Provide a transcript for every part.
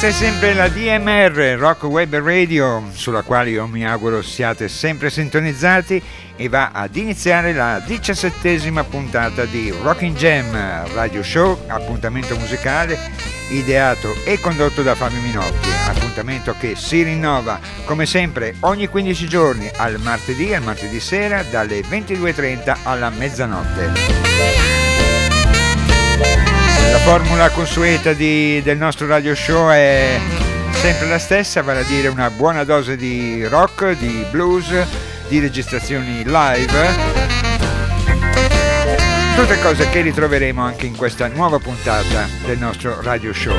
questa è sempre la DMR Rock Web Radio sulla quale io mi auguro siate sempre sintonizzati e va ad iniziare la diciassettesima puntata di Rocking Jam Radio Show, appuntamento musicale ideato e condotto da Fabio Minotti, appuntamento che si rinnova come sempre ogni 15 giorni al martedì, al martedì sera dalle 22.30 alla mezzanotte. La formula consueta di, del nostro radio show è sempre la stessa, vale a dire una buona dose di rock, di blues, di registrazioni live. Tutte cose che ritroveremo anche in questa nuova puntata del nostro radio show.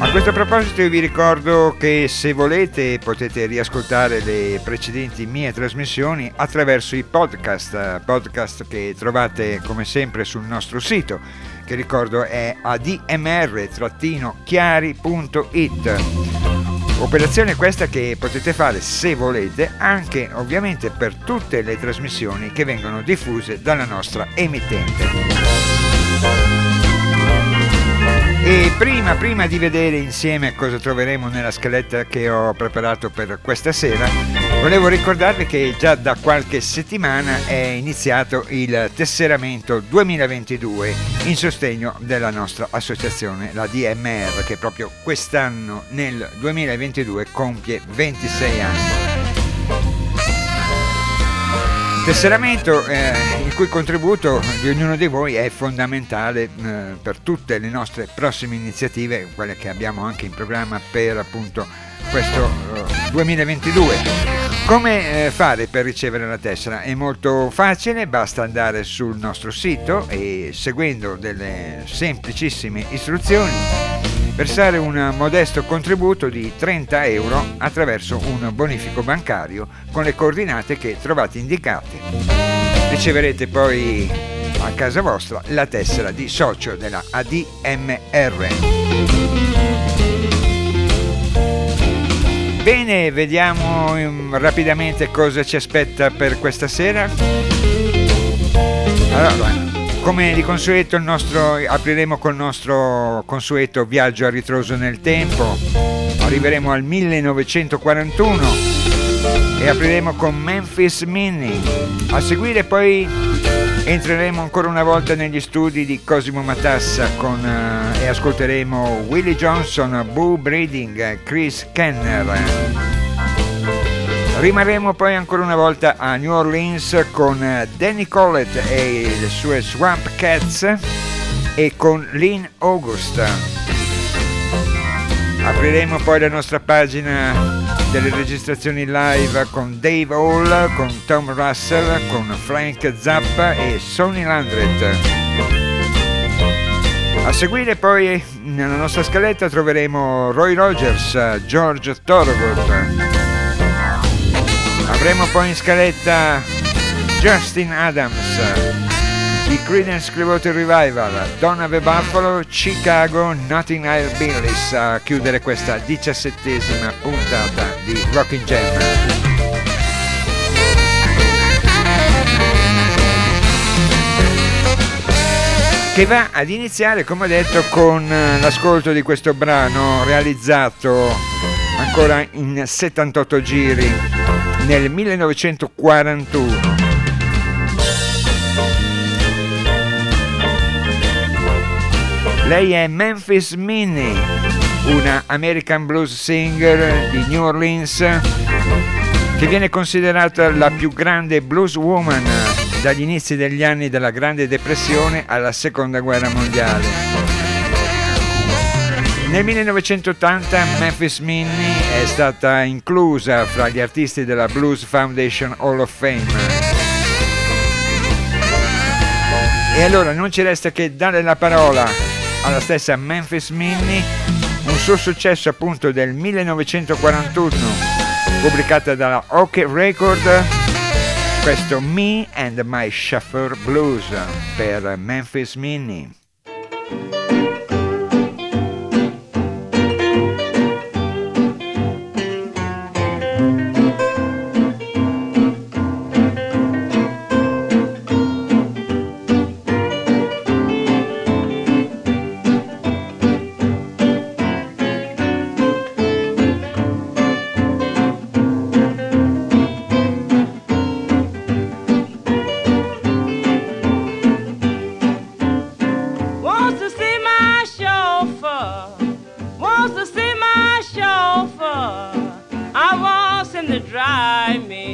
A questo proposito vi ricordo che se volete potete riascoltare le precedenti mie trasmissioni attraverso i podcast, podcast che trovate come sempre sul nostro sito che ricordo è admr-chiari.it. Operazione questa che potete fare se volete anche ovviamente per tutte le trasmissioni che vengono diffuse dalla nostra emittente. E prima, prima, di vedere insieme cosa troveremo nella scaletta che ho preparato per questa sera, volevo ricordarvi che già da qualche settimana è iniziato il tesseramento 2022 in sostegno della nostra associazione, la DMR, che proprio quest'anno nel 2022 compie 26 anni. Tesseramento eh, il cui contributo di ognuno di voi è fondamentale eh, per tutte le nostre prossime iniziative, quelle che abbiamo anche in programma per appunto questo eh, 2022. Come eh, fare per ricevere la tessera? È molto facile, basta andare sul nostro sito e seguendo delle semplicissime istruzioni versare un modesto contributo di 30 euro attraverso un bonifico bancario con le coordinate che trovate indicate. Riceverete poi a casa vostra la tessera di socio della ADMR. Bene, vediamo mm, rapidamente cosa ci aspetta per questa sera. Allora, come di consueto il nostro, apriremo col nostro consueto viaggio a ritroso nel tempo, arriveremo al 1941 e apriremo con Memphis Minnie. A seguire poi entreremo ancora una volta negli studi di Cosimo Matassa con, uh, e ascolteremo Willie Johnson, Boo Breeding, Chris Kenner. Rimarremo poi ancora una volta a New Orleans con eh, Danny Collett e le sue Swamp Cats e con Lynn August. Apriremo poi la nostra pagina delle registrazioni live con Dave Hall, con Tom Russell, con Frank Zappa e Sonny Landret. A seguire poi nella nostra scaletta troveremo Roy Rogers, George Thorogood. Avremo poi in scaletta Justin Adams, i Creedence Clearwater Revival, Donna the Buffalo, Chicago, Notting Hill Billis a chiudere questa diciassettesima puntata di Rockin' Jam. che va ad iniziare, come ho detto, con l'ascolto di questo brano realizzato ancora in 78 giri nel 1941. Lei è Memphis Minnie, una American blues singer di New Orleans che viene considerata la più grande blues woman dagli inizi degli anni della Grande Depressione alla Seconda Guerra Mondiale. Nel 1980 Memphis Minnie è stata inclusa fra gli artisti della Blues Foundation Hall of Fame. E allora non ci resta che dare la parola alla stessa Memphis Minnie, un suo successo appunto del 1941, pubblicata dalla OK Record, questo Me and My Chauffeur Blues per Memphis Minnie. to drive me.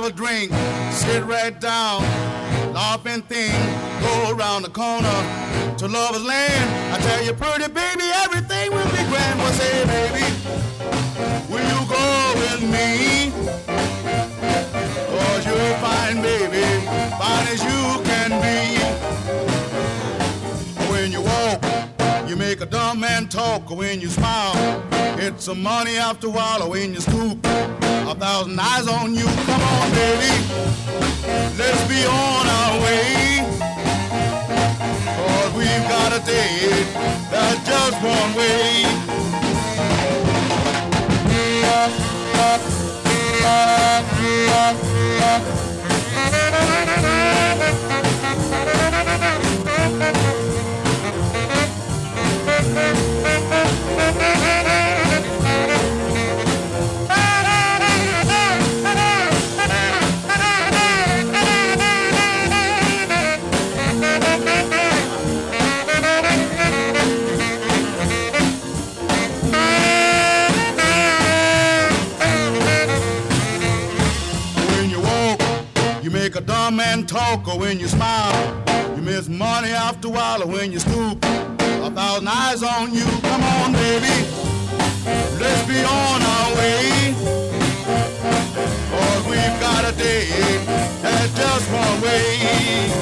have a drink, sit right down, laughing thing, go around the corner to lover's land. I tell you, pretty baby, talk or when you smile. It's a money after a while or when you scoop. A thousand eyes on you. Come on, baby. Let's be on our way. Cause we've got a date that's just one way. come and talk or when you smile. You miss money after a while or when you stoop. A thousand eyes on you. Come on, baby. Let's be on our way. Cause we've got a day that's just one way.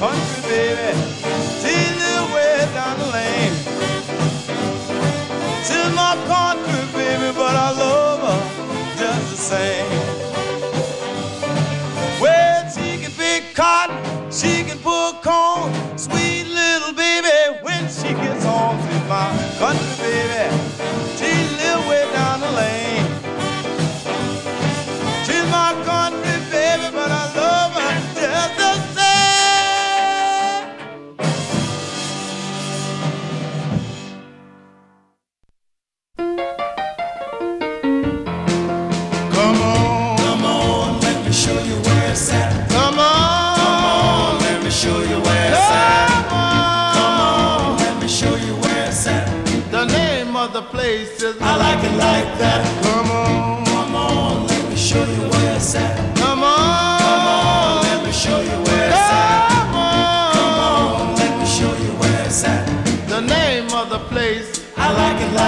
Country baby. She live way down the lane. She's my country baby, but I love her just the same. Well, she can pick cotton, she can pull corn, sweet little baby. When she gets home, she's my country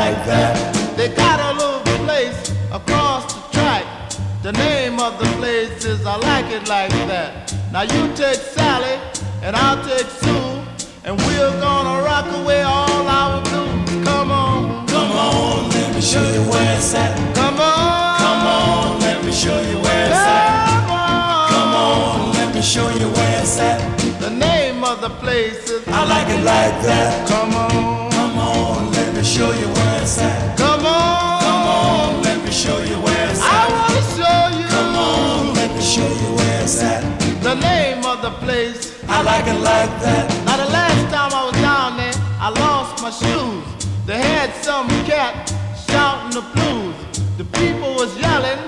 like that. they got a little place across the track. The name of the place is I like it like that. Now you take Sally and I'll take Sue, and we're gonna rock away all our blues. Come on, Come on, let me show you where it's at. come on, Come on, let me show you where it's at. come on. Let me show you where it's at. The name of the place is I like it like that. Come on, show you where it's at. come on, Come on, let me show you where it's at. I wanna show you. Come on, let me show you where it's at. The name of the place. I like it like that. Now the last time I was down there, I lost my shoes. They had some cat shouting the blues. The people was yelling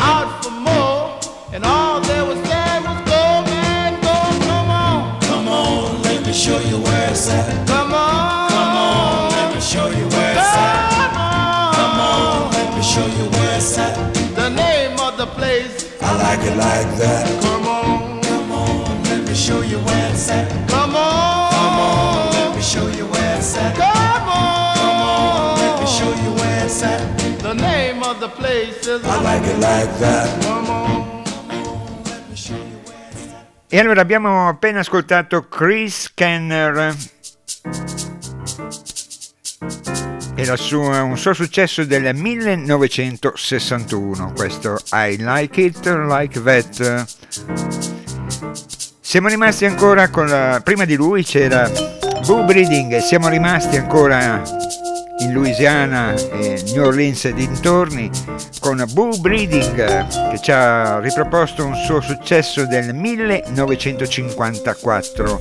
out for more, and all they was saying was go man, go, come on, Come on, let me show you where it's at. Come on, show you where it's at. The name of the place. I like it like that. Come on, Come on, let me show you where it's at. come on, Come on, let me show you where it's at. come on. Come on, let me show you where it's at. The name of the place is. I like it like that. Come on. E allora abbiamo appena ascoltato Chris Kenner e la sua- un suo successo del 1961, questo I Like It Like That. Siamo rimasti ancora con la... prima di lui c'era Boo Breeding siamo rimasti ancora in Louisiana e New Orleans e dintorni con Boo Breeding che ci ha riproposto un suo successo del 1954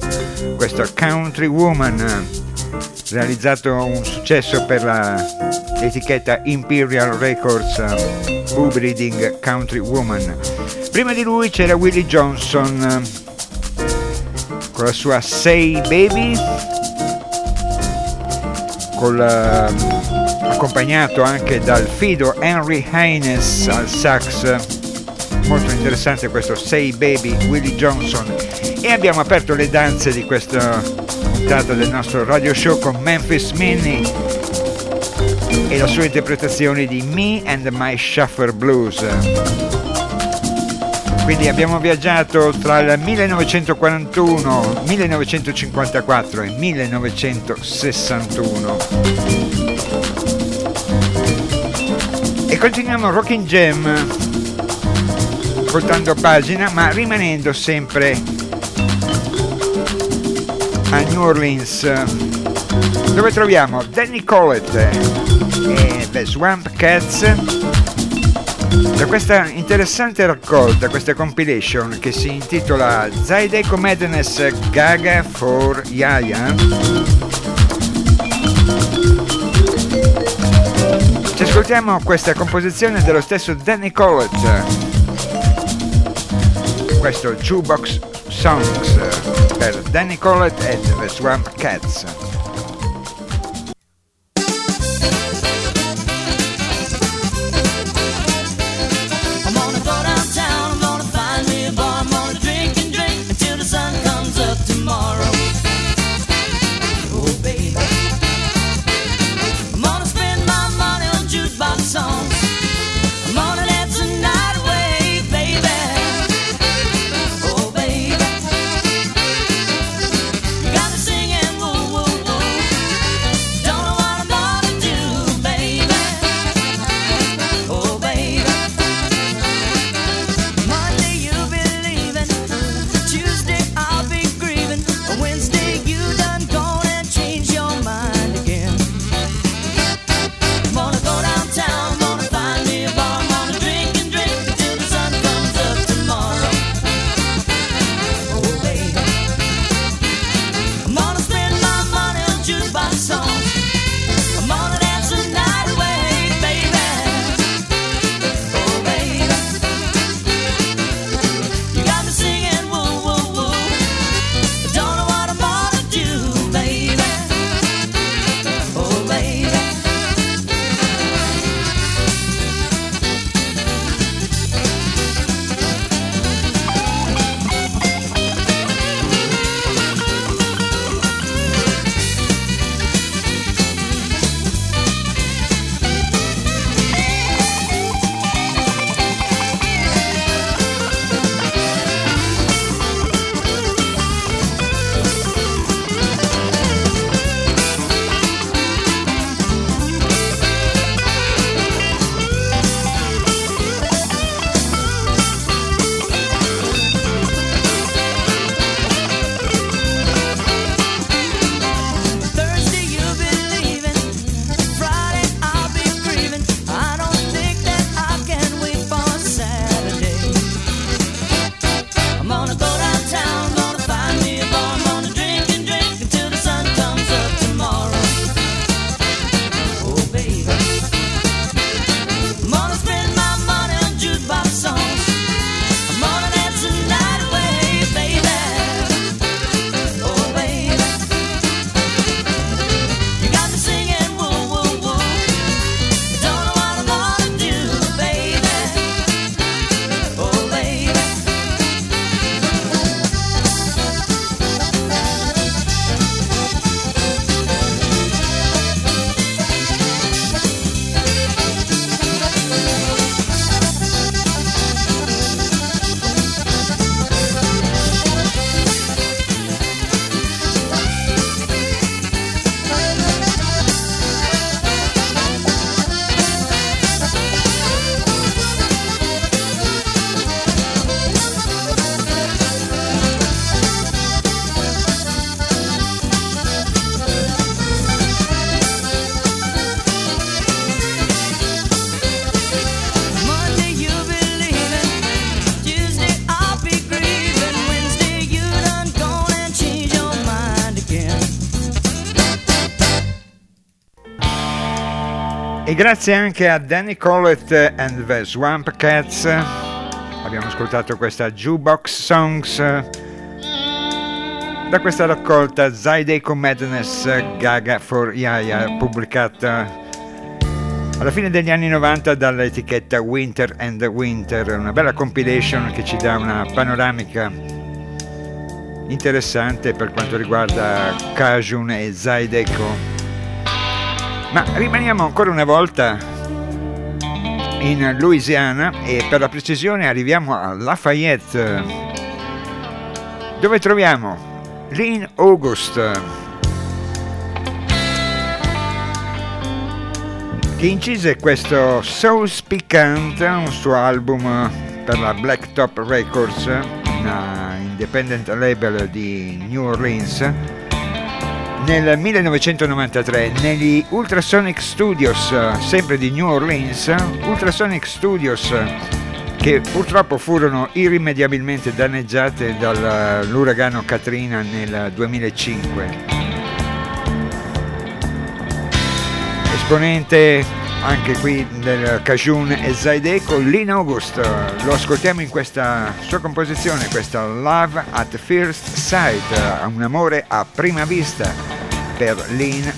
questo Country Woman realizzato un successo per la- l'etichetta Imperial Records Boo Breeding Country Woman. Prima di lui c'era Willie Johnson con la sua Say Baby col, eh, accompagnato anche dal fido Henry Haynes al sax. Molto interessante questo Say Baby Willie Johnson. E abbiamo aperto le danze di questa puntata del nostro radio show con Memphis Minnie e la sua interpretazione di Me and My Shuffler Blues quindi abbiamo viaggiato tra il 1941, 1954 e 1961. E continuiamo Rocking Jam, portando pagina, ma rimanendo sempre a New Orleans, dove troviamo? Danny Collett e The Swamp Cats. Da questa interessante raccolta, questa compilation che si intitola Zydeco Madness Gaga for Yaya. Ci ascoltiamo questa composizione dello stesso Danny Collett, questo Jukebox Songs per Danny Collett e The Swamp Cats. Grazie anche a Danny Collett and the Swamp Cats. Abbiamo ascoltato questa Jukebox Songs da questa raccolta Zydeco Madness Gaga for Yaya pubblicata alla fine degli anni 90 dall'etichetta Winter and Winter, una bella compilation che ci dà una panoramica interessante per quanto riguarda Cajun e Zydeco ma rimaniamo ancora una volta in Louisiana e per la precisione arriviamo a Lafayette dove troviamo Lynn August. Che incise questo Soul Piccant, un suo album per la Blacktop Records, una independent label di New Orleans, nel 1993 negli Ultrasonic Studios, sempre di New Orleans, Ultrasonic Studios che purtroppo furono irrimediabilmente danneggiate dall'uragano Katrina nel 2005. Esponente anche qui del Cajun e Zydeco, Lynn August, lo ascoltiamo in questa sua composizione, questa Love at First Sight, un amore a prima vista per Lynn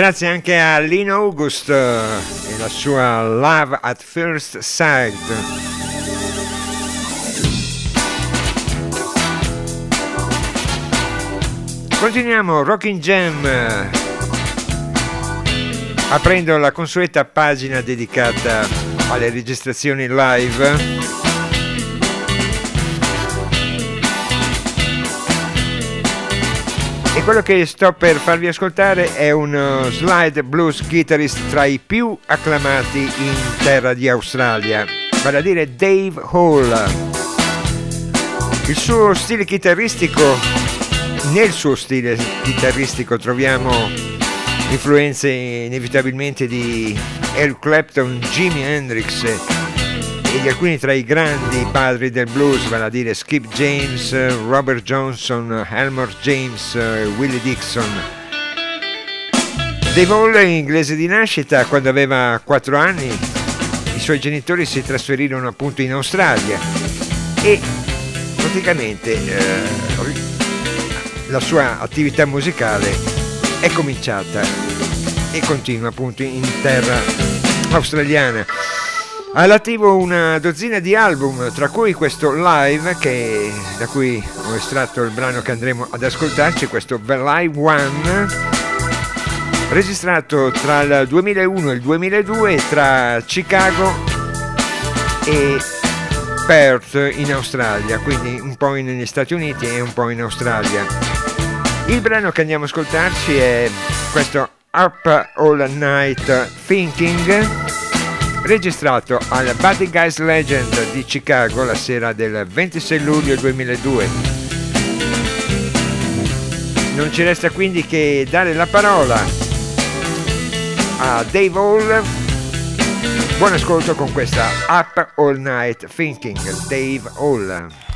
grazie anche a Lino August e la sua Love at First Sight. Continuiamo Rocking Jam aprendo la consueta pagina dedicata alle registrazioni live quello che sto per farvi ascoltare è un slide blues guitarist tra i più acclamati in terra di Australia, vale a dire Dave Hall. Il suo stile chitarristico, nel suo stile chitarristico troviamo influenze inevitabilmente di Eric Clapton, Jimi Hendrix e di alcuni tra i grandi padri del blues, vale a dire Skip James, Robert Johnson, Elmore James, Willie Dixon. Dave Hall, inglese di nascita, quando aveva 4 anni, i suoi genitori si trasferirono appunto in Australia e praticamente eh, la sua attività musicale è cominciata e continua appunto in terra australiana. Ha all'attivo una dozzina di album, tra cui questo live, che, da cui ho estratto il brano che andremo ad ascoltarci, questo The Live One, registrato tra il 2001 e il 2002 tra Chicago e Perth in Australia, quindi un po' negli Stati Uniti e un po' in Australia. Il brano che andiamo ad ascoltarci è questo Up All Night Thinking registrato al Buddy Guys Legend di Chicago la sera del 26 luglio 2002. Non ci resta quindi che dare la parola a Dave Hall. Buon ascolto con questa Up All Night Thinking, Dave Hall.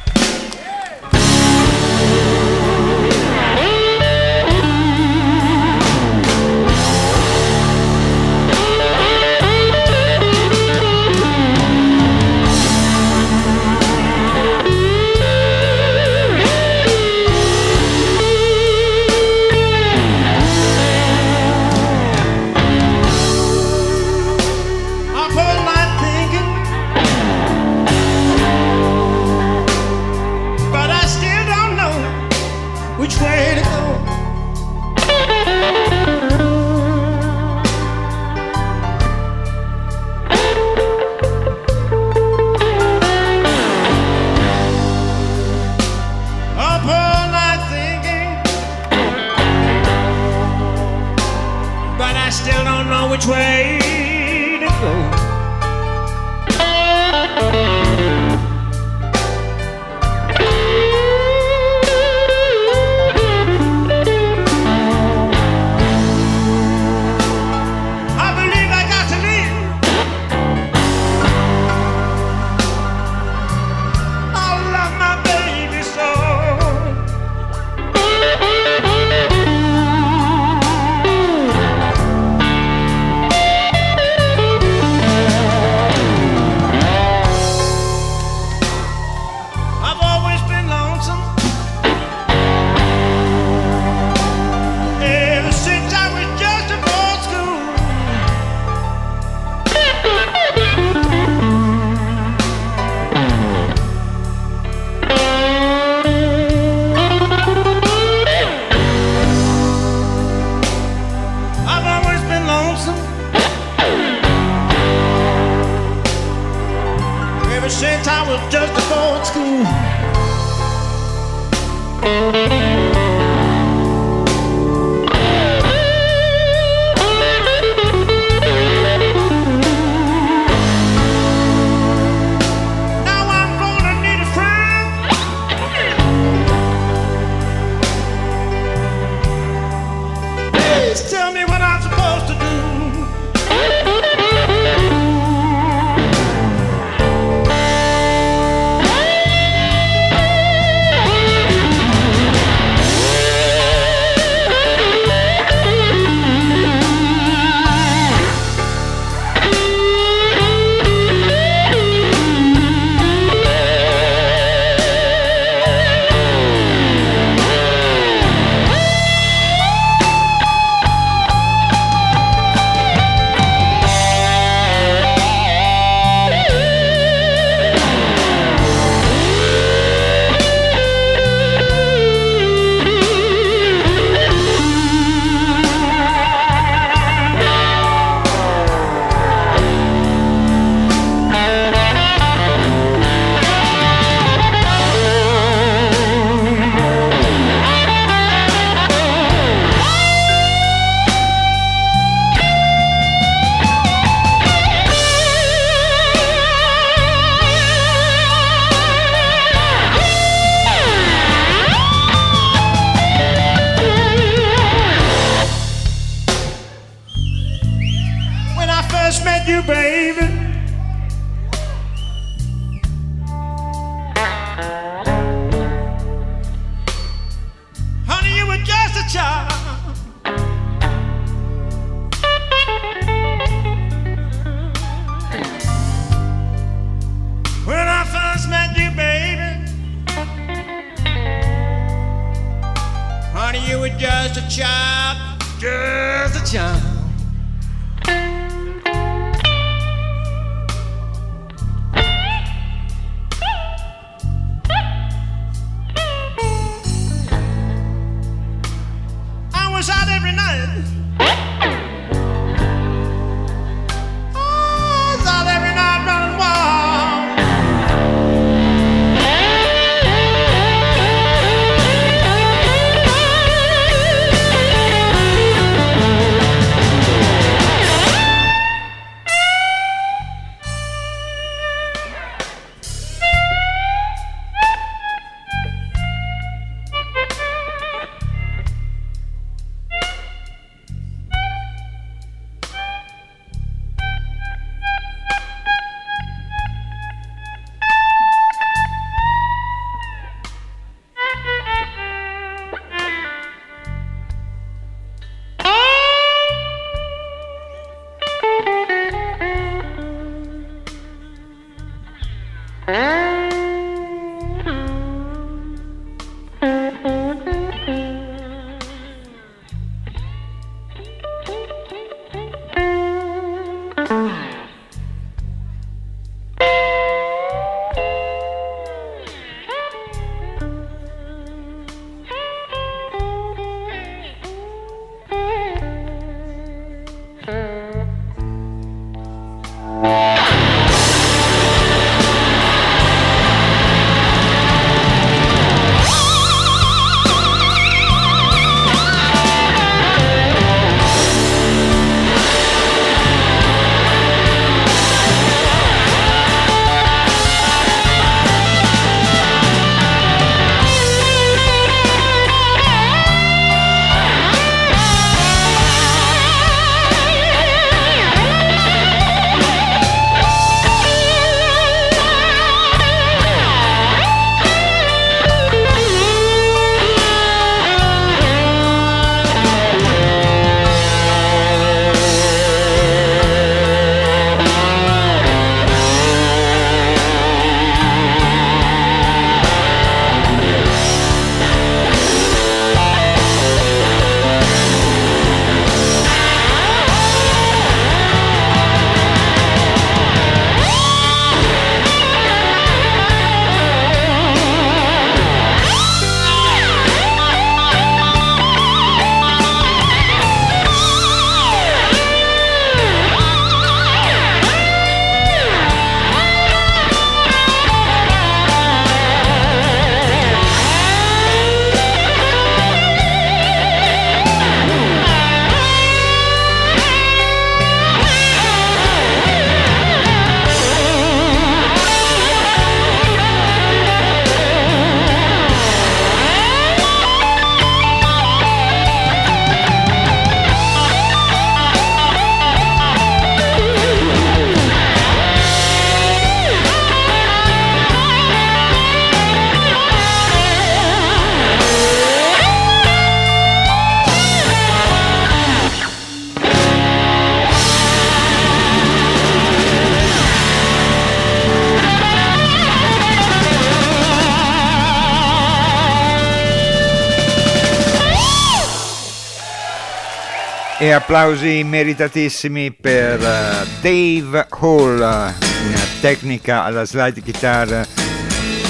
Applausi meritatissimi per uh, Dave Hall, una tecnica alla slide guitar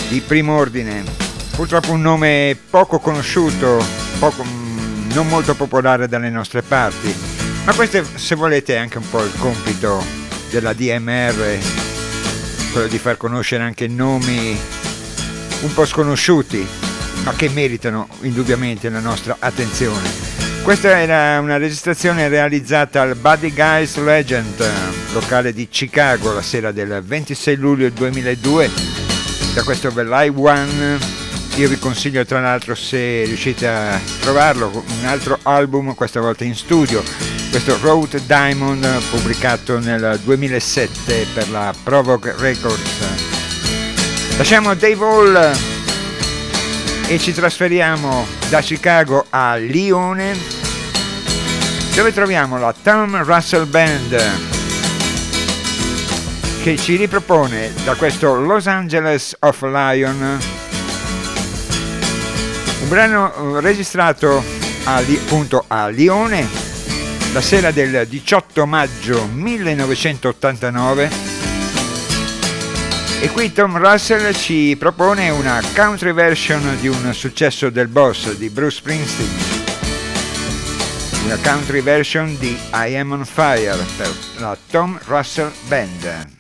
di primo ordine. Purtroppo un nome poco conosciuto, poco, non molto popolare dalle nostre parti, ma questo se volete è anche un po' il compito della DMR, quello di far conoscere anche nomi un po' sconosciuti, ma che meritano indubbiamente la nostra attenzione. Questa era una registrazione realizzata al Buddy Guys Legend, locale di Chicago, la sera del 26 luglio 2002. Da questo Live One, io vi consiglio tra l'altro se riuscite a trovarlo, un altro album, questa volta in studio, questo Road Diamond pubblicato nel 2007 per la Provoke Records. Lasciamo Dave Hall e ci trasferiamo da Chicago a Lione dove troviamo la Tom Russell Band? Che ci ripropone da questo Los Angeles of Lion. Un brano registrato a, appunto a Lione la sera del 18 maggio 1989 e qui Tom Russell ci propone una country version di un successo del boss di Bruce Springsteen una country version di I Am on Fire per la Tom Russell Band.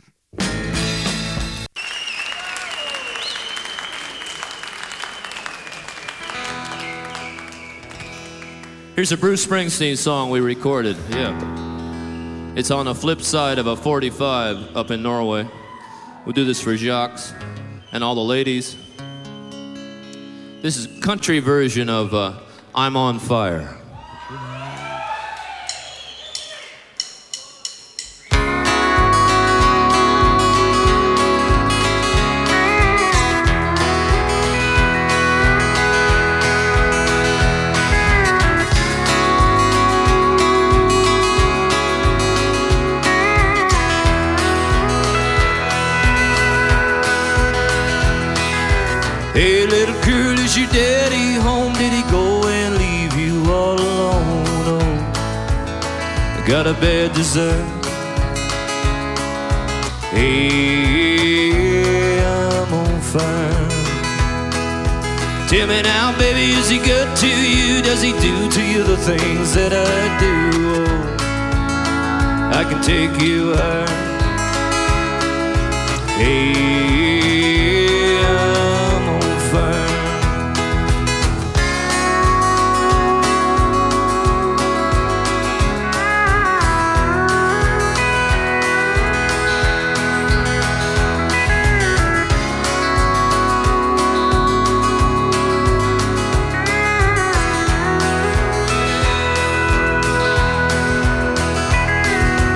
Here's a Bruce Springsteen song we recorded. Yeah. It's on the flip side of a 45 up in Norway. We'll do this for Jacques and all the ladies. This is country version of uh, I'm on Fire. Hey, little girl, is your daddy home? Did he go and leave you all alone? Oh, I got a bad desert. Hey, I'm on fire. Tell me now, baby, is he good to you? Does he do to you the things that I do? Oh, I can take you higher. Hey,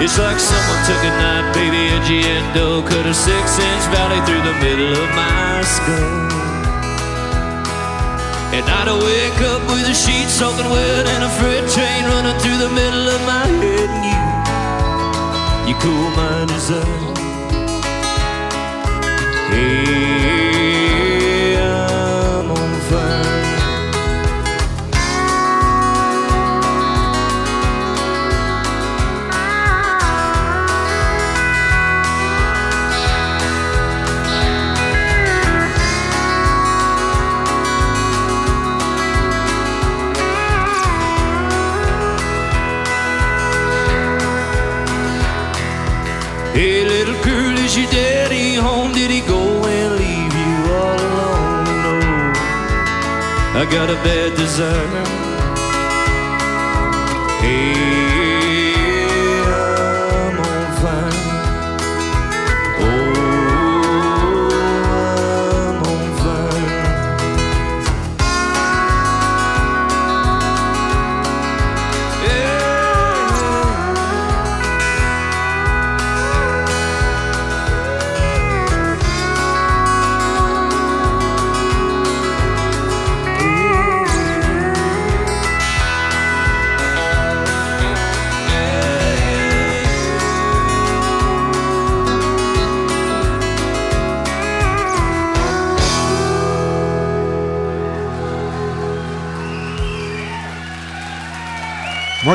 It's like someone took a knife, baby, edgy and dull, cut a six-inch valley through the middle of my skull. And I'd wake up with the sheets soaking wet and a freight train running through the middle of my head, and you, you cool my desire. Hey, got a bad desire. Hey,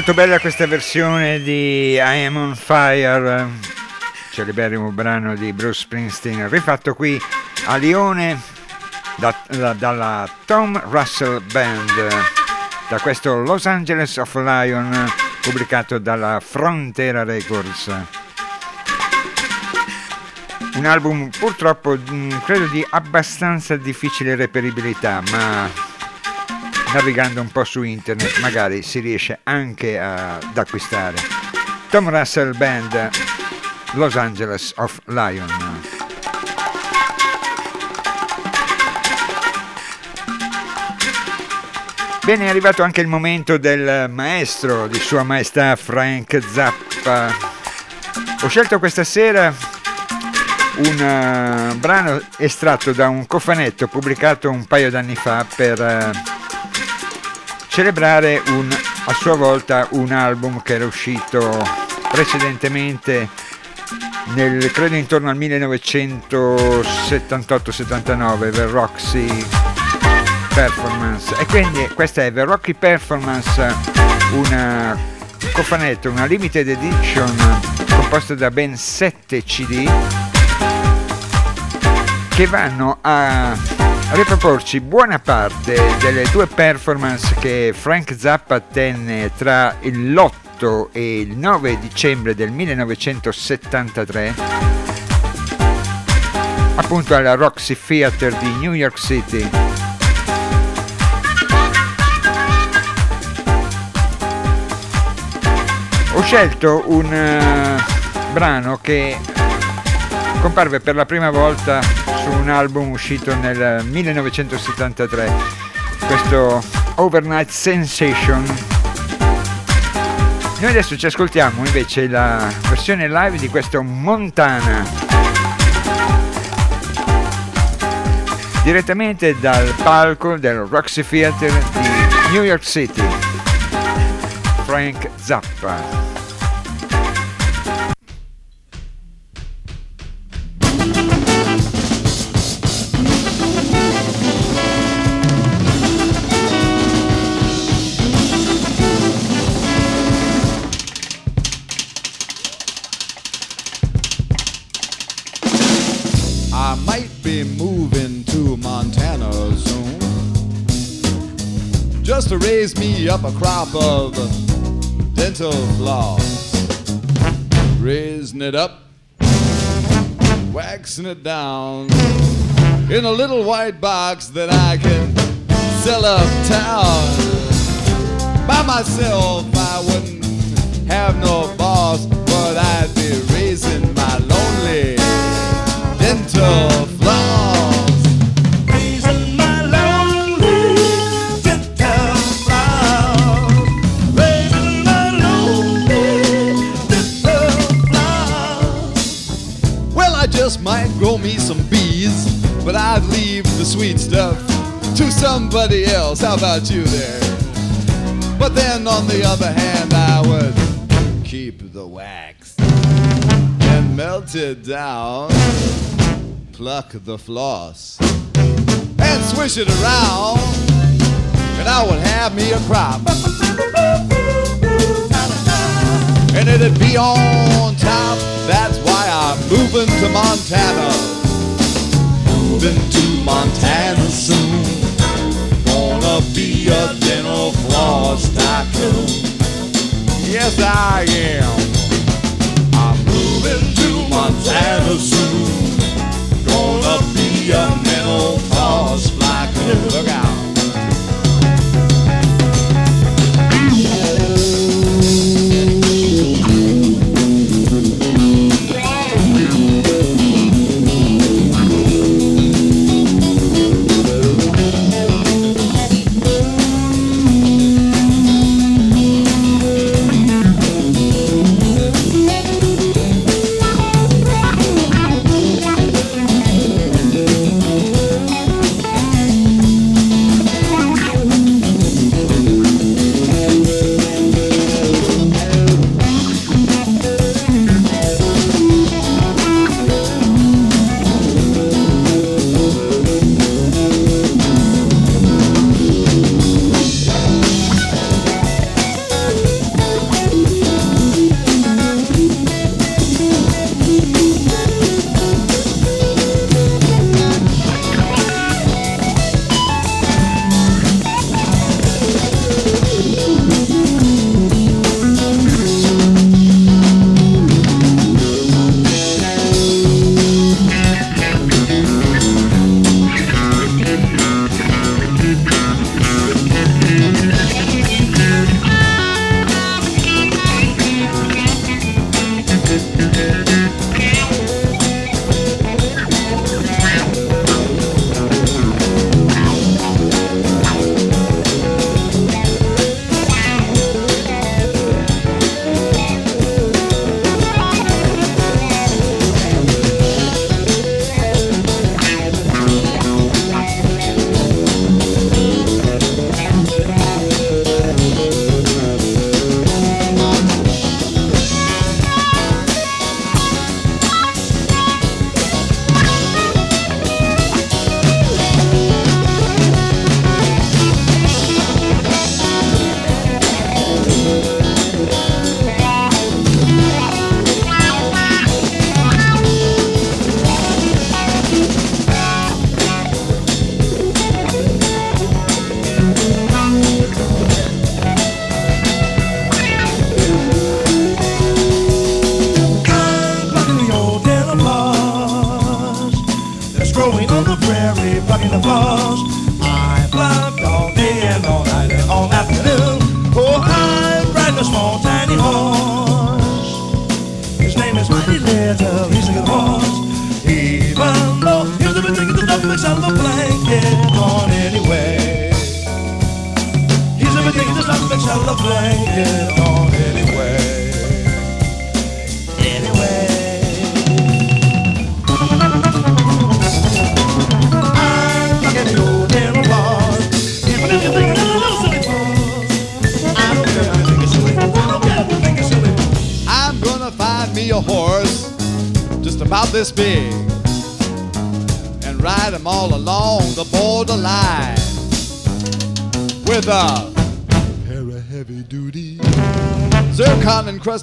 Molto bella questa versione di I Am on Fire, celeberrimo brano di Bruce Springsteen, rifatto qui a Lione da- da- dalla Tom Russell Band, da questo Los Angeles of Lion pubblicato dalla Frontera Records. Un album purtroppo mh, credo di abbastanza difficile reperibilità, ma navigando un po' su internet magari si riesce anche ad acquistare. Tom Russell Band, Los Angeles of Lion. Bene, è arrivato anche il momento del maestro, di Sua Maestà Frank Zappa. Ho scelto questa sera un eh, brano estratto da un cofanetto pubblicato un paio d'anni fa per eh, celebrare un- a sua volta un album che era uscito precedentemente nel, credo intorno al 1978-79 per Roxy Performance. E quindi questa è The Rocky Performance, una cofanetto, una limited edition composta da ben 7 CD che vanno a riproporci buona parte delle due performance che Frank Zappa tenne tra l'8 e il 9 dicembre del 1973 appunto alla Roxy Theater di New York City. Ho scelto un uh, brano che comparve per la prima volta su un album uscito nel 1973, questo Overnight Sensation. Noi adesso ci ascoltiamo invece la versione live di questo Montana, direttamente dal palco del Roxy Theater di New York City. Frank Zappa. To raise me up a crop of dental floss. Raising it up, waxing it down in a little white box that I can sell uptown. By myself, I wouldn't have no boss, but I'd be raising my lonely dental me some bees, but I'd leave the sweet stuff to somebody else. How about you there? But then on the other hand, I would keep the wax and melt it down, pluck the floss, and swish it around, and I would have me a crop. And it'd be on top. That's why I'm moving to Montana. Moving to Montana soon. Gonna be a dental floss tycoon. Yes, I am. I'm moving to Montana soon.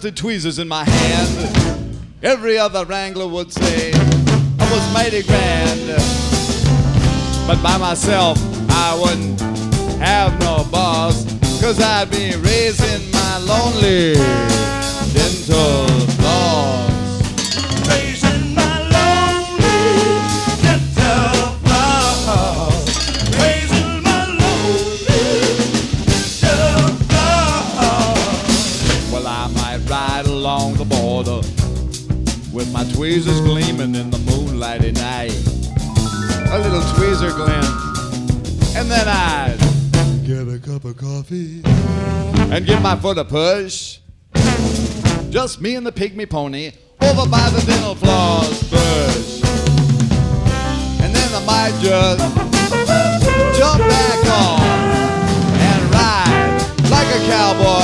Encrusted tweezers in my hand. Every other wrangler would say I was mighty grand, but by myself I wouldn't have no boss, cause I'd be raising my lonely dental tweezers gleaming in the moonlighty night. A little tweezer glint, and then I'd get a cup of coffee and give my foot a push. Just me and the pygmy pony over by the dental floss bush. And then I might just jump back on and ride like a cowboy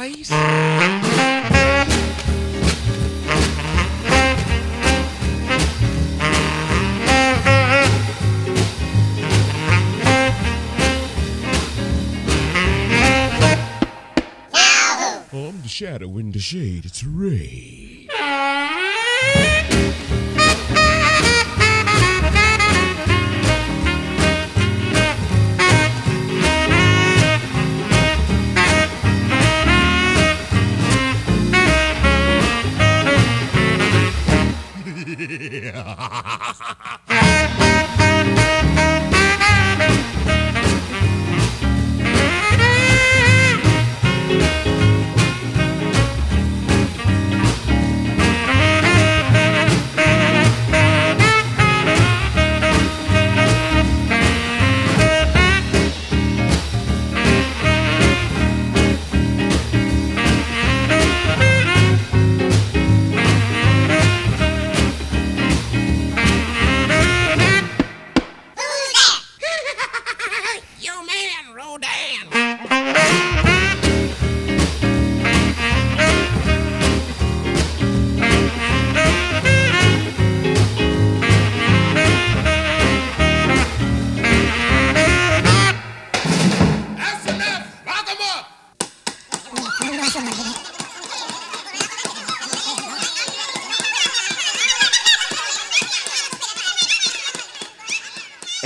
face. Is this the place? I'm the shadow in the shade. It's Ray.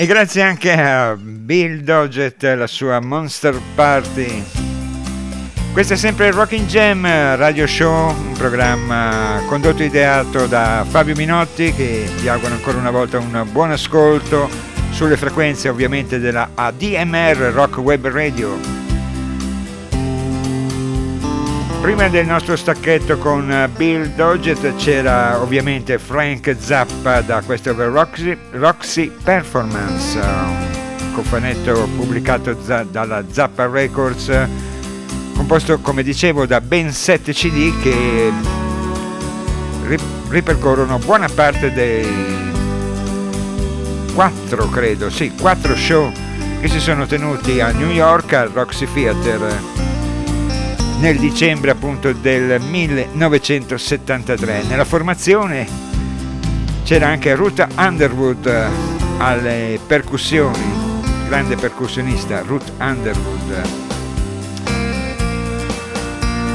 Grazie anche a Bill Doggett e la sua Monster Party. Questo è sempre il Rocking Jam Radio Show, un programma condotto e ideato da Fabio Minotti che vi auguro ancora una volta un buon ascolto sulle frequenze ovviamente della ADMR Rock Web Radio. Prima del nostro stacchetto con eh, Bill Doggett c'era ovviamente Frank Zappa da questo Roxy, Roxy Performance, un cofanetto pubblicato dalla Zappa Records, composto come dicevo da ben 7 CD che ripercorrono buona parte dei 4 credo, sì, 4 show che si sono tenuti a New York al Roxy Theater nel dicembre appunto del 1973. Nella formazione c'era anche Ruth Underwood alle percussioni, grande percussionista Ruth Underwood.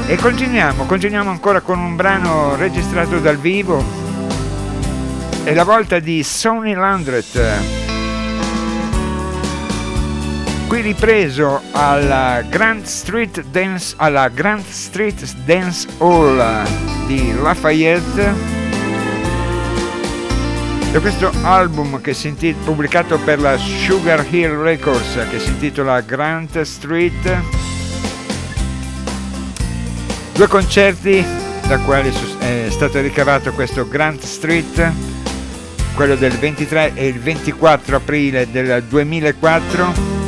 E continuiamo, continuiamo ancora con un brano registrato dal vivo. È la volta di Sonny Landreth qui ripreso alla Grand Street Dance, alla Grand Street Dance Hall di Lafayette. Da questo album intitola, pubblicato per la Sugar Hill Records che si intitola Grand Street. Due concerti da quali è stato ricavato questo Grand Street quello del 23 e il 24 aprile del 2004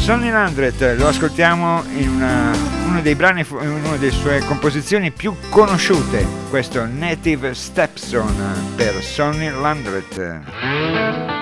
Sonny Landret lo ascoltiamo in una, uno dei brani, in una delle sue composizioni più conosciute, questo Native Stepson per Sonny Landret.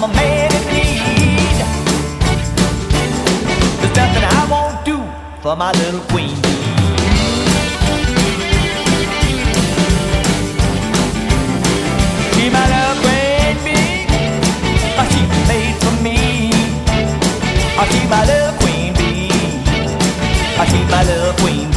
I'm a man in need. There's nothing I won't do for my little queen. She my little queen bee. Oh, she's made for me. Oh, she's my little queen bee. Oh, she's my little queen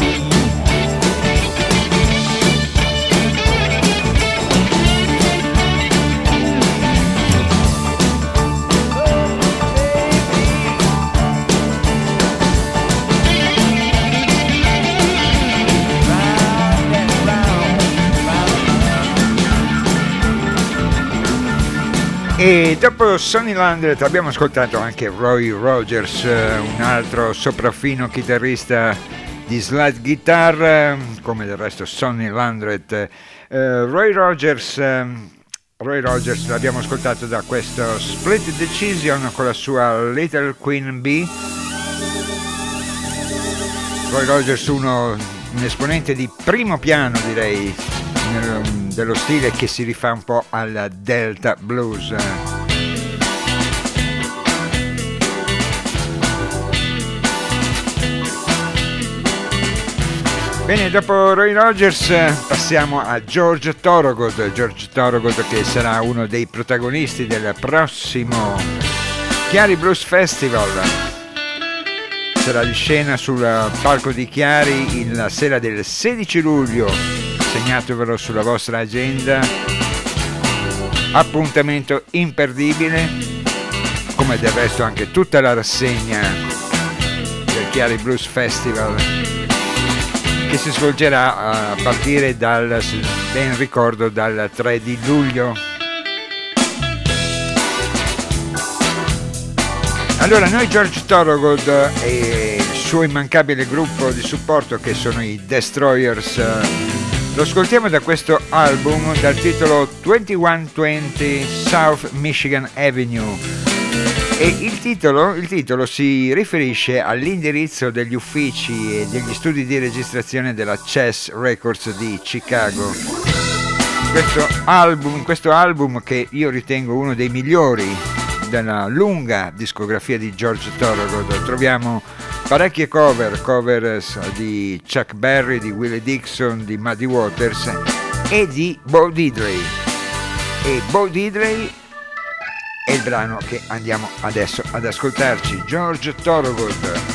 E dopo Sonny Landret abbiamo ascoltato anche Roy Rogers, eh, un altro sopraffino chitarrista di slide guitar, eh, come del resto Sonny Landret. Eh, Roy Rogers, Roy Rogers l'abbiamo ascoltato da questo Split Decision con la sua Little Queen Bee. Roy Rogers, uno, un esponente di primo piano direi dello stile che si rifà un po' al Delta Blues. Bene, dopo Roy Rogers passiamo a George Thorogood, George Thorogood che sarà uno dei protagonisti del prossimo Chiari Blues Festival. Sarà di scena sul palco di Chiari la sera del 16 luglio, segnatevelo sulla vostra agenda. Appuntamento imperdibile, come del resto anche tutta la rassegna del Chiari Blues Festival che si svolgerà a partire dal, ben ricordo, dal 3 di luglio. Allora, noi George Thorogood e il suo immancabile gruppo di supporto che sono i Destroyers lo ascoltiamo da questo album dal titolo 2120 South Michigan Avenue. E il titolo, il titolo si riferisce all'indirizzo degli uffici e degli studi di registrazione della Chess Records di Chicago. Questo album, questo album che io ritengo uno dei migliori della lunga discografia di George Thorogood, troviamo parecchie cover, cover di Chuck Berry, di Willie Dixon, di Muddy Waters e di Bo Diddley. E Bo Diddley è il brano che andiamo adesso ad ascoltarci, George Thorogood.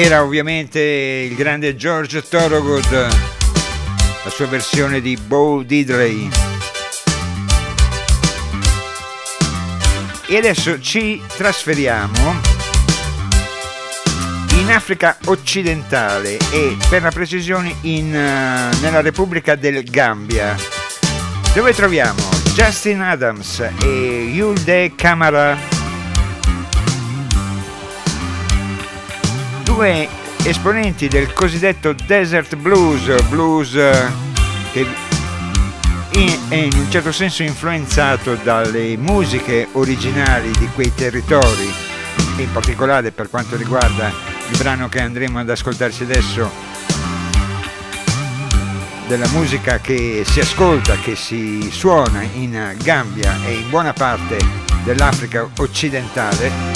Era ovviamente il grande George Thorogood, la sua versione di Bo Diddley. E adesso ci trasferiamo in Africa occidentale e per la precisione in, eh, nella Repubblica del Gambia, dove troviamo Justin Adams e Yulde Kamara. Due esponenti del cosiddetto desert blues, blues eh, che è in un certo senso influenzato dalle musiche originali di quei territori, in particolare per quanto riguarda il brano che andremo ad ascoltarci adesso, della musica che si ascolta, che si suona in Gambia e in buona parte dell'Africa occidentale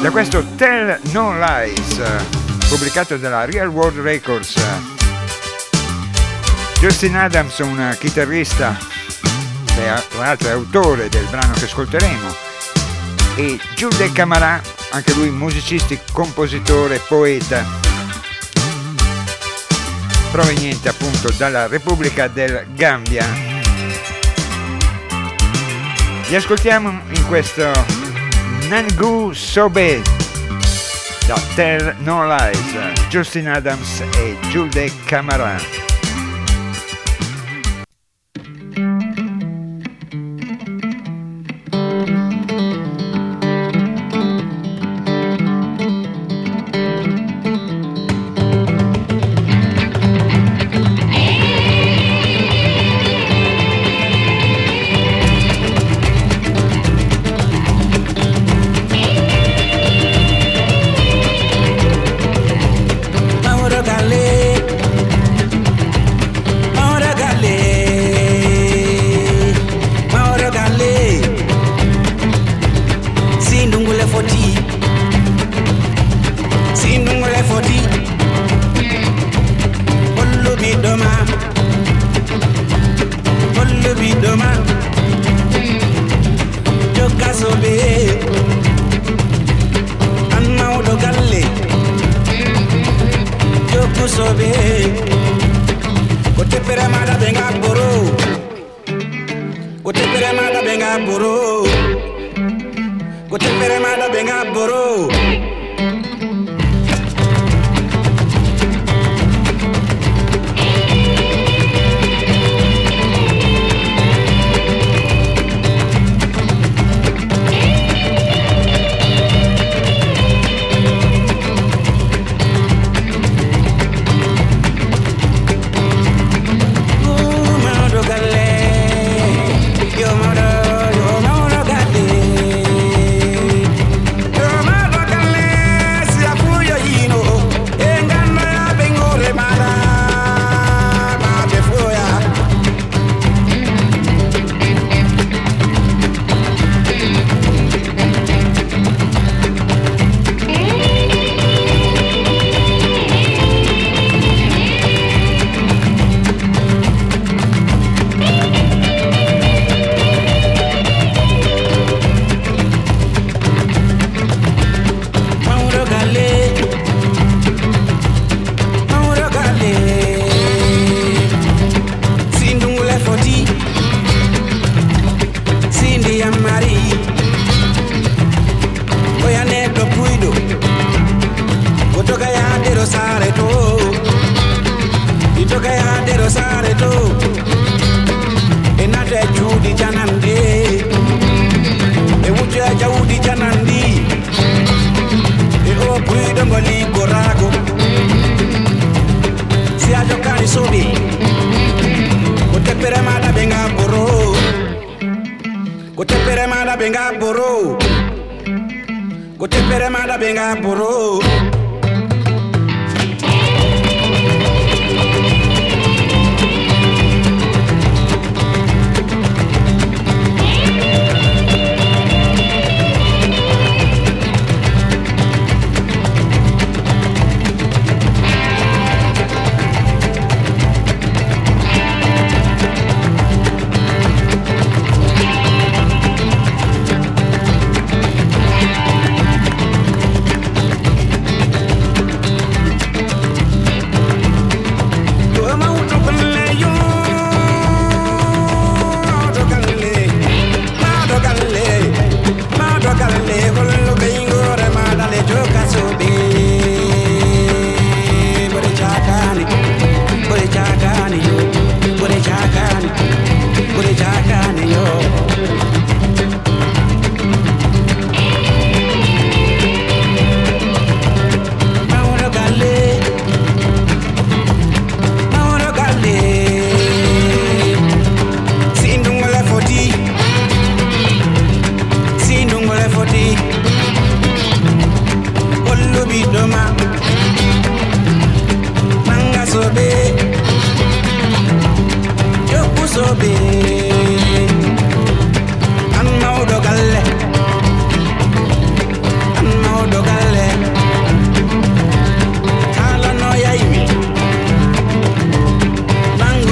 da questo Tell No Lies pubblicato dalla Real World Records. Justin Adams un chitarrista tra l'altro è autore del brano che ascolteremo. E Giude Camarà anche lui musicista, compositore, poeta. Proveniente appunto dalla Repubblica del Gambia. Li ascoltiamo in questo Nangu Sobe da Tell No Lies, Justin Adams e Julde Camara. Mauro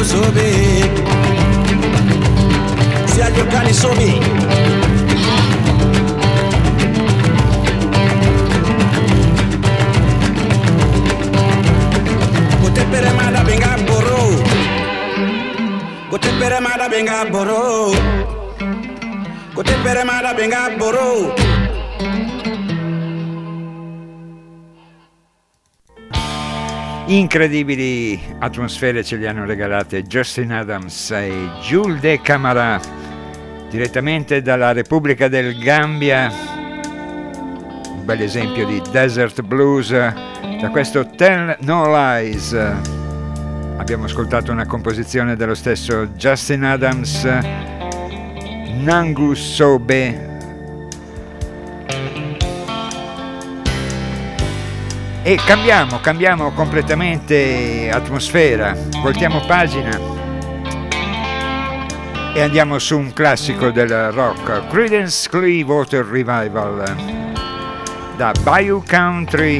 so big. See how you can is so big. Go take pere mada benga boro. Go take pere mada benga boro. Go take pere mada benga boro. Incredibili atmosfere ce li hanno regalate Justin Adams e Jules de Camara direttamente dalla Repubblica del Gambia. Un bel esempio di desert blues da questo Tell No Lies. Abbiamo ascoltato una composizione dello stesso Justin Adams, Nangu Sobe E cambiamo, cambiamo completamente atmosfera, voltiamo pagina. E andiamo su un classico del rock, Credence Clearwater Revival, da Bayou Country,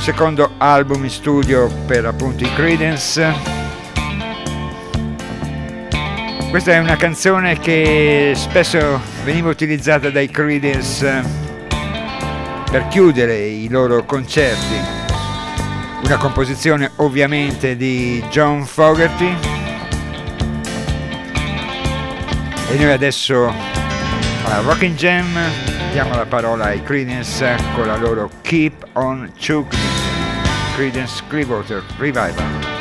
secondo album in studio per appunto i Credence. Questa è una canzone che spesso veniva utilizzata dai Credence per chiudere i loro concerti. Una composizione ovviamente di John Fogerty. E noi adesso a Rockin' Jam diamo la parola ai Credence con la loro Keep on Chugging. Credence Clearwater Revival.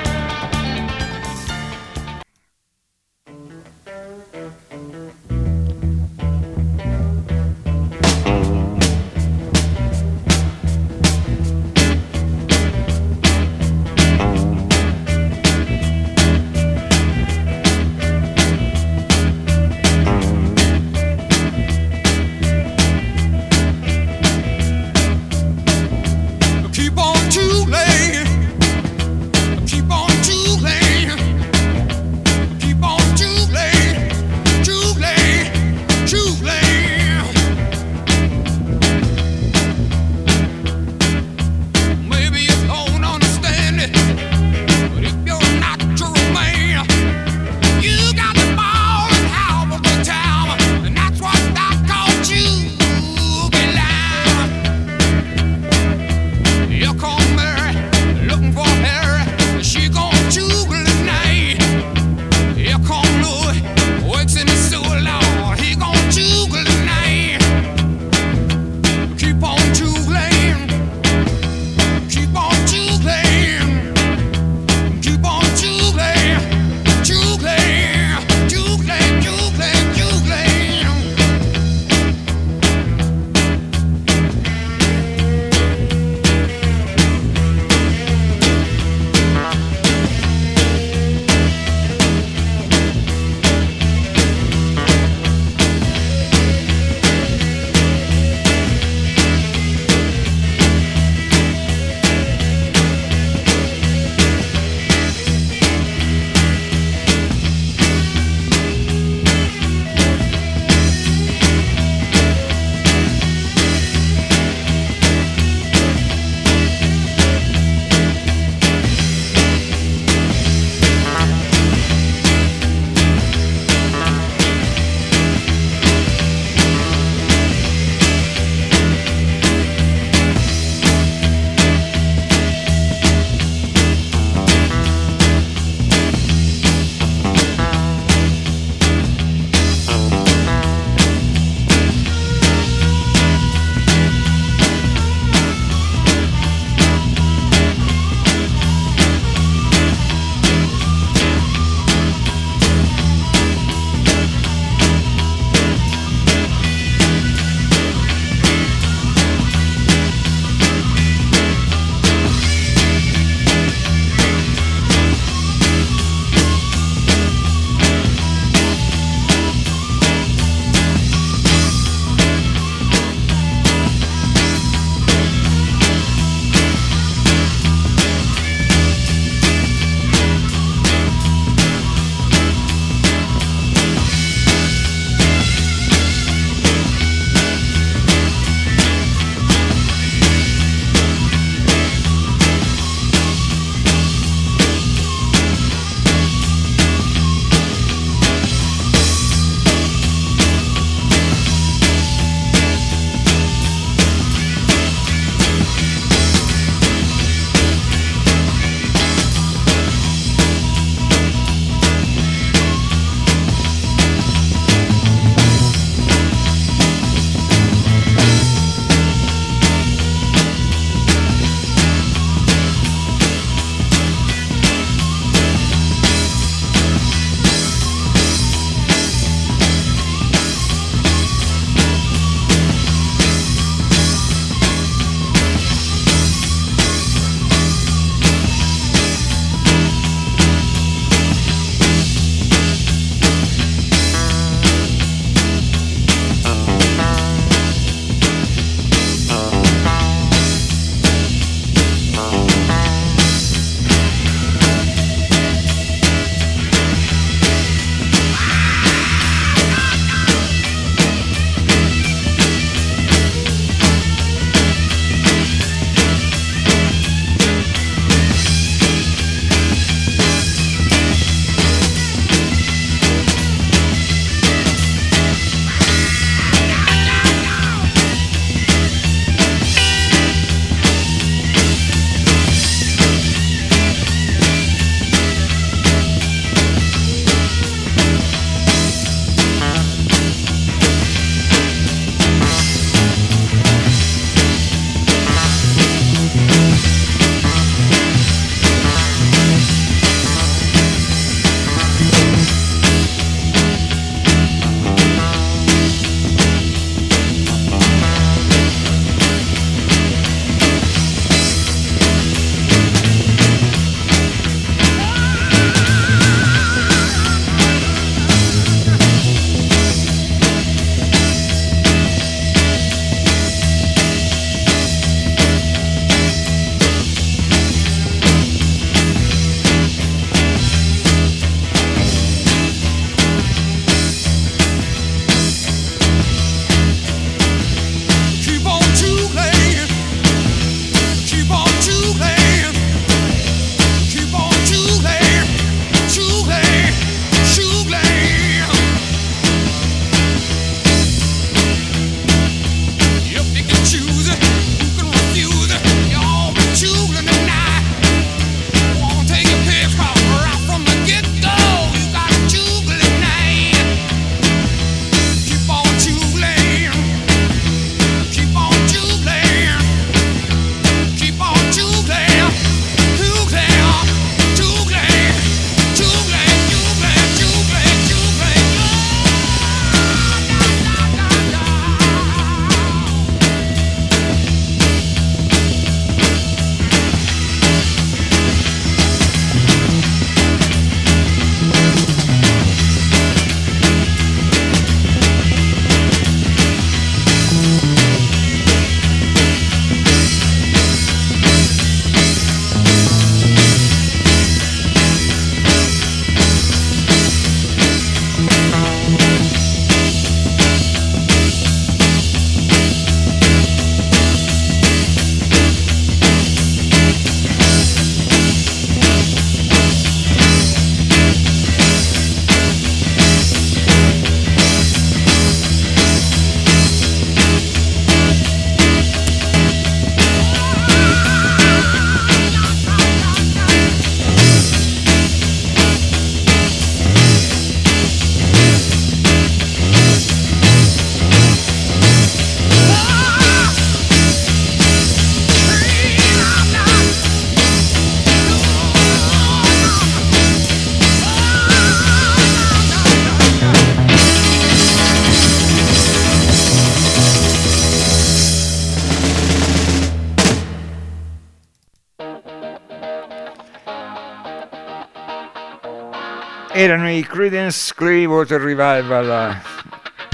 Erano i Credence Clearwater Revival,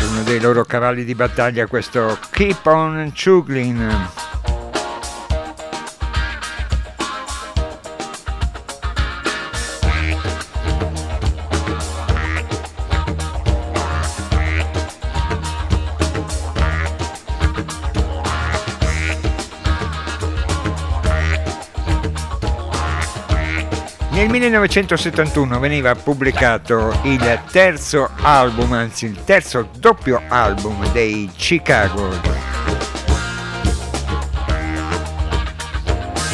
uno dei loro cavalli di battaglia, questo Keep on Chuglin. 1971 veniva pubblicato il terzo album, anzi il terzo doppio album dei Chicago,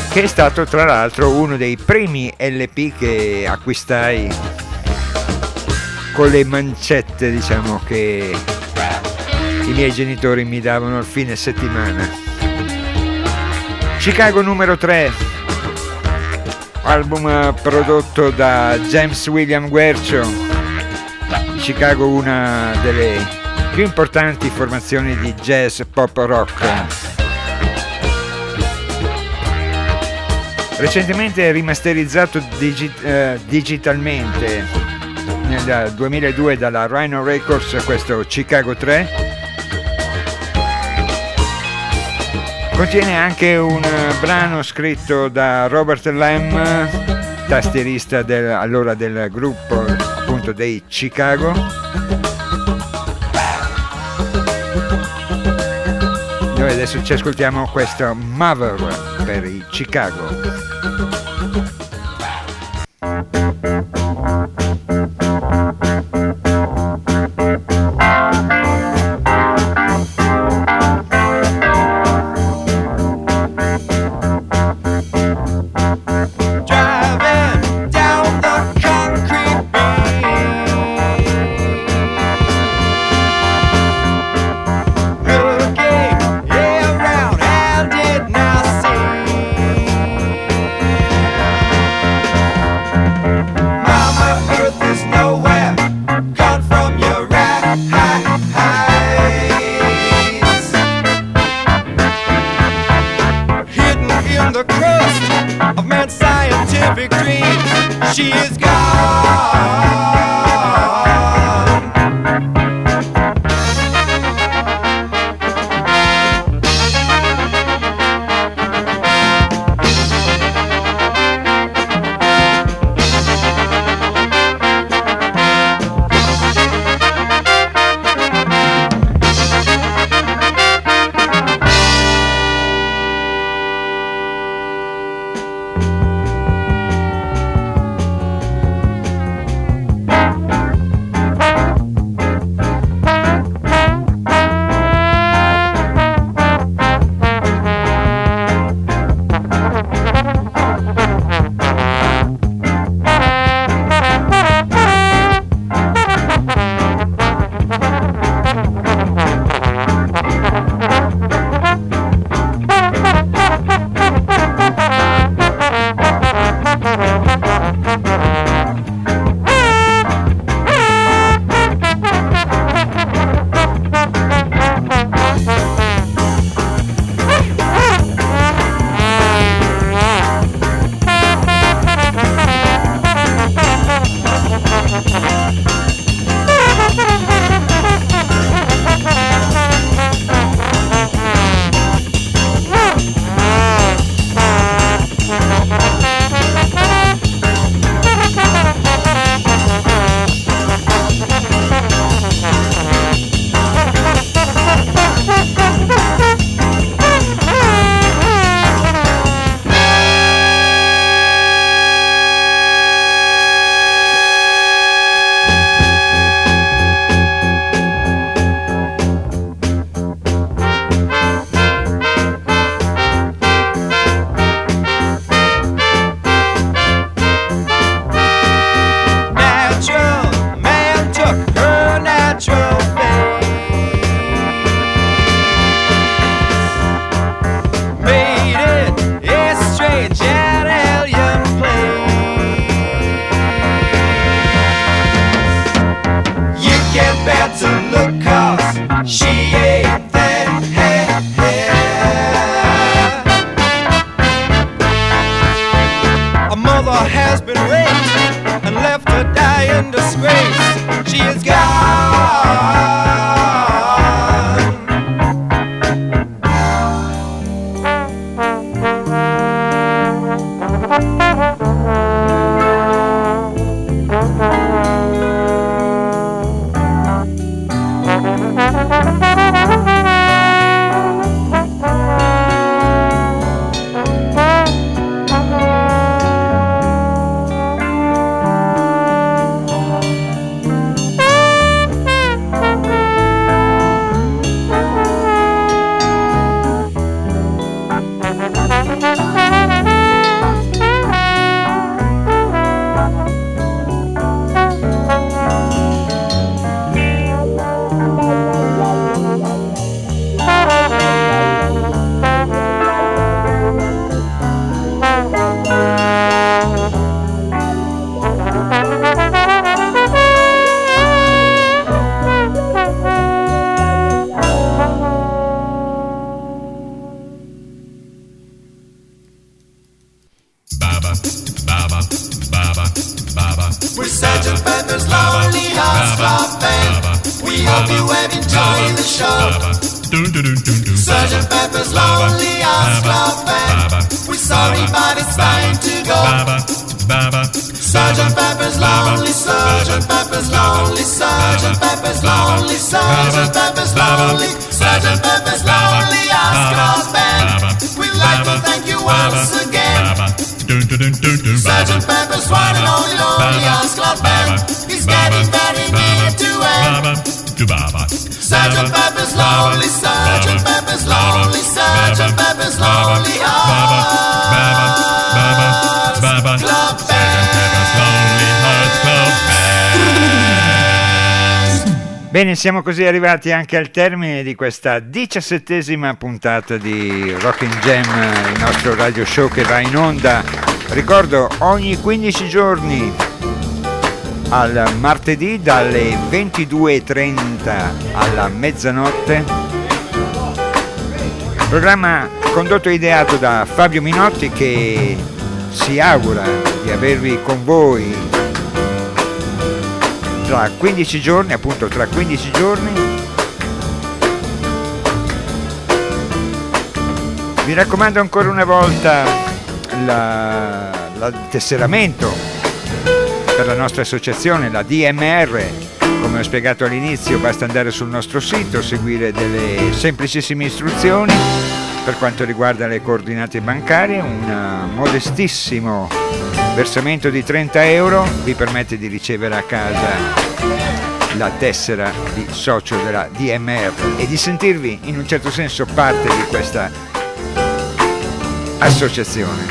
che è stato tra l'altro uno dei primi LP che acquistai con le mancette, diciamo, che i miei genitori mi davano il fine settimana. Chicago numero 3 album prodotto da James William Guercio, Chicago una delle più importanti formazioni di jazz pop rock. Recentemente rimasterizzato digi- eh, digitalmente. Nel 2002 dalla Rhino Records questo Chicago 3 Contiene anche un brano scritto da Robert Lamb, tastierista del, allora del gruppo appunto dei Chicago. Noi adesso ci ascoltiamo questo Mother per i Chicago. Siamo così arrivati anche al termine di questa diciassettesima puntata di Rockin' Jam, il nostro radio show che va in onda, ricordo, ogni 15 giorni al martedì dalle 22.30 alla mezzanotte. Programma condotto e ideato da Fabio Minotti che si augura di avervi con voi tra 15 giorni, appunto tra 15 giorni. Vi raccomando ancora una volta il tesseramento per la nostra associazione, la DMR. Come ho spiegato all'inizio, basta andare sul nostro sito, seguire delle semplicissime istruzioni per quanto riguarda le coordinate bancarie, un modestissimo versamento di 30 euro vi permette di ricevere a casa la tessera di socio della DMR e di sentirvi in un certo senso parte di questa associazione.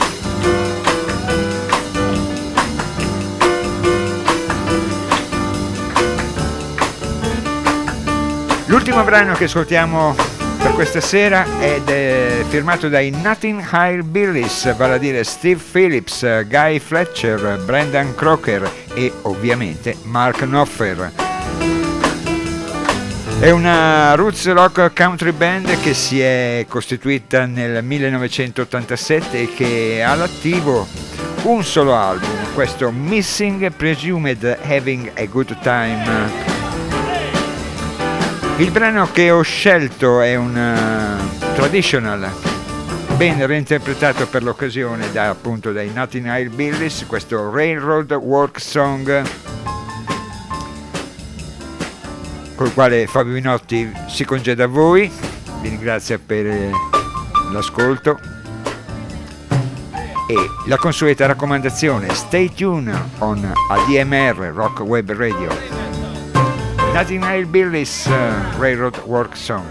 L'ultimo brano che ascoltiamo per questa sera è de- firmato dai Nothing High Billies, vale a dire Steve Phillips, Guy Fletcher, Brendan Crocker e ovviamente Mark Knopfler. È una roots rock country band che si è costituita nel 1987 e che ha all'attivo un solo album, questo Missing Presumed Having a Good Time. Il brano che ho scelto è un uh, traditional, ben reinterpretato per l'occasione da, appunto dai Nothing High Billies, questo Railroad Work Song, col quale Fabio Minotti si congeda a voi, vi ringrazio per l'ascolto e la consueta raccomandazione Stay tuned on ADMR Rock Web Radio. Nothing High Billy's uh, Railroad Work Song.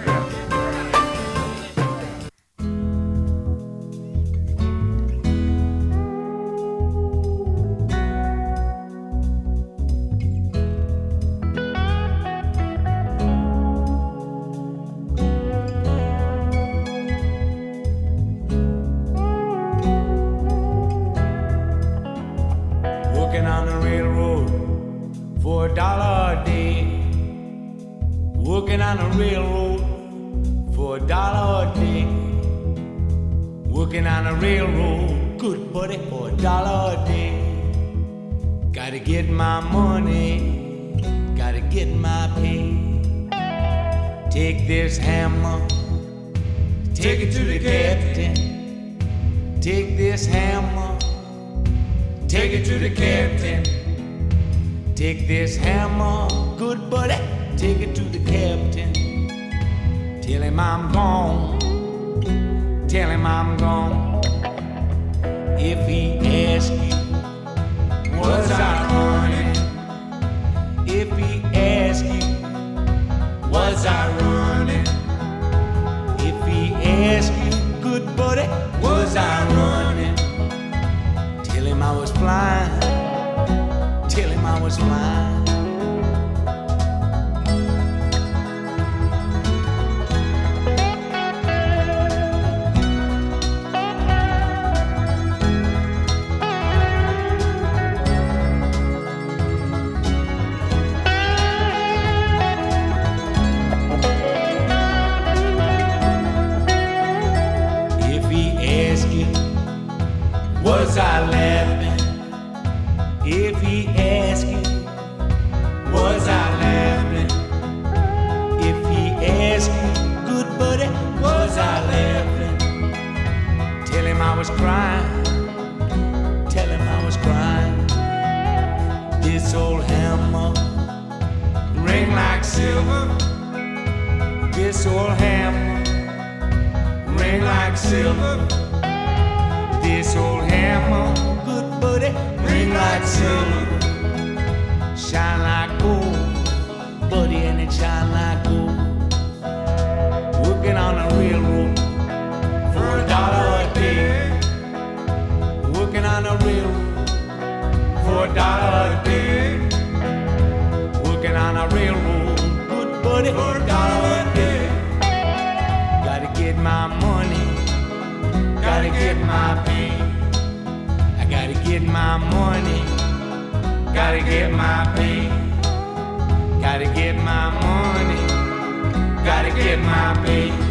Gotta get my pay. Gotta get my money. Gotta get my pay.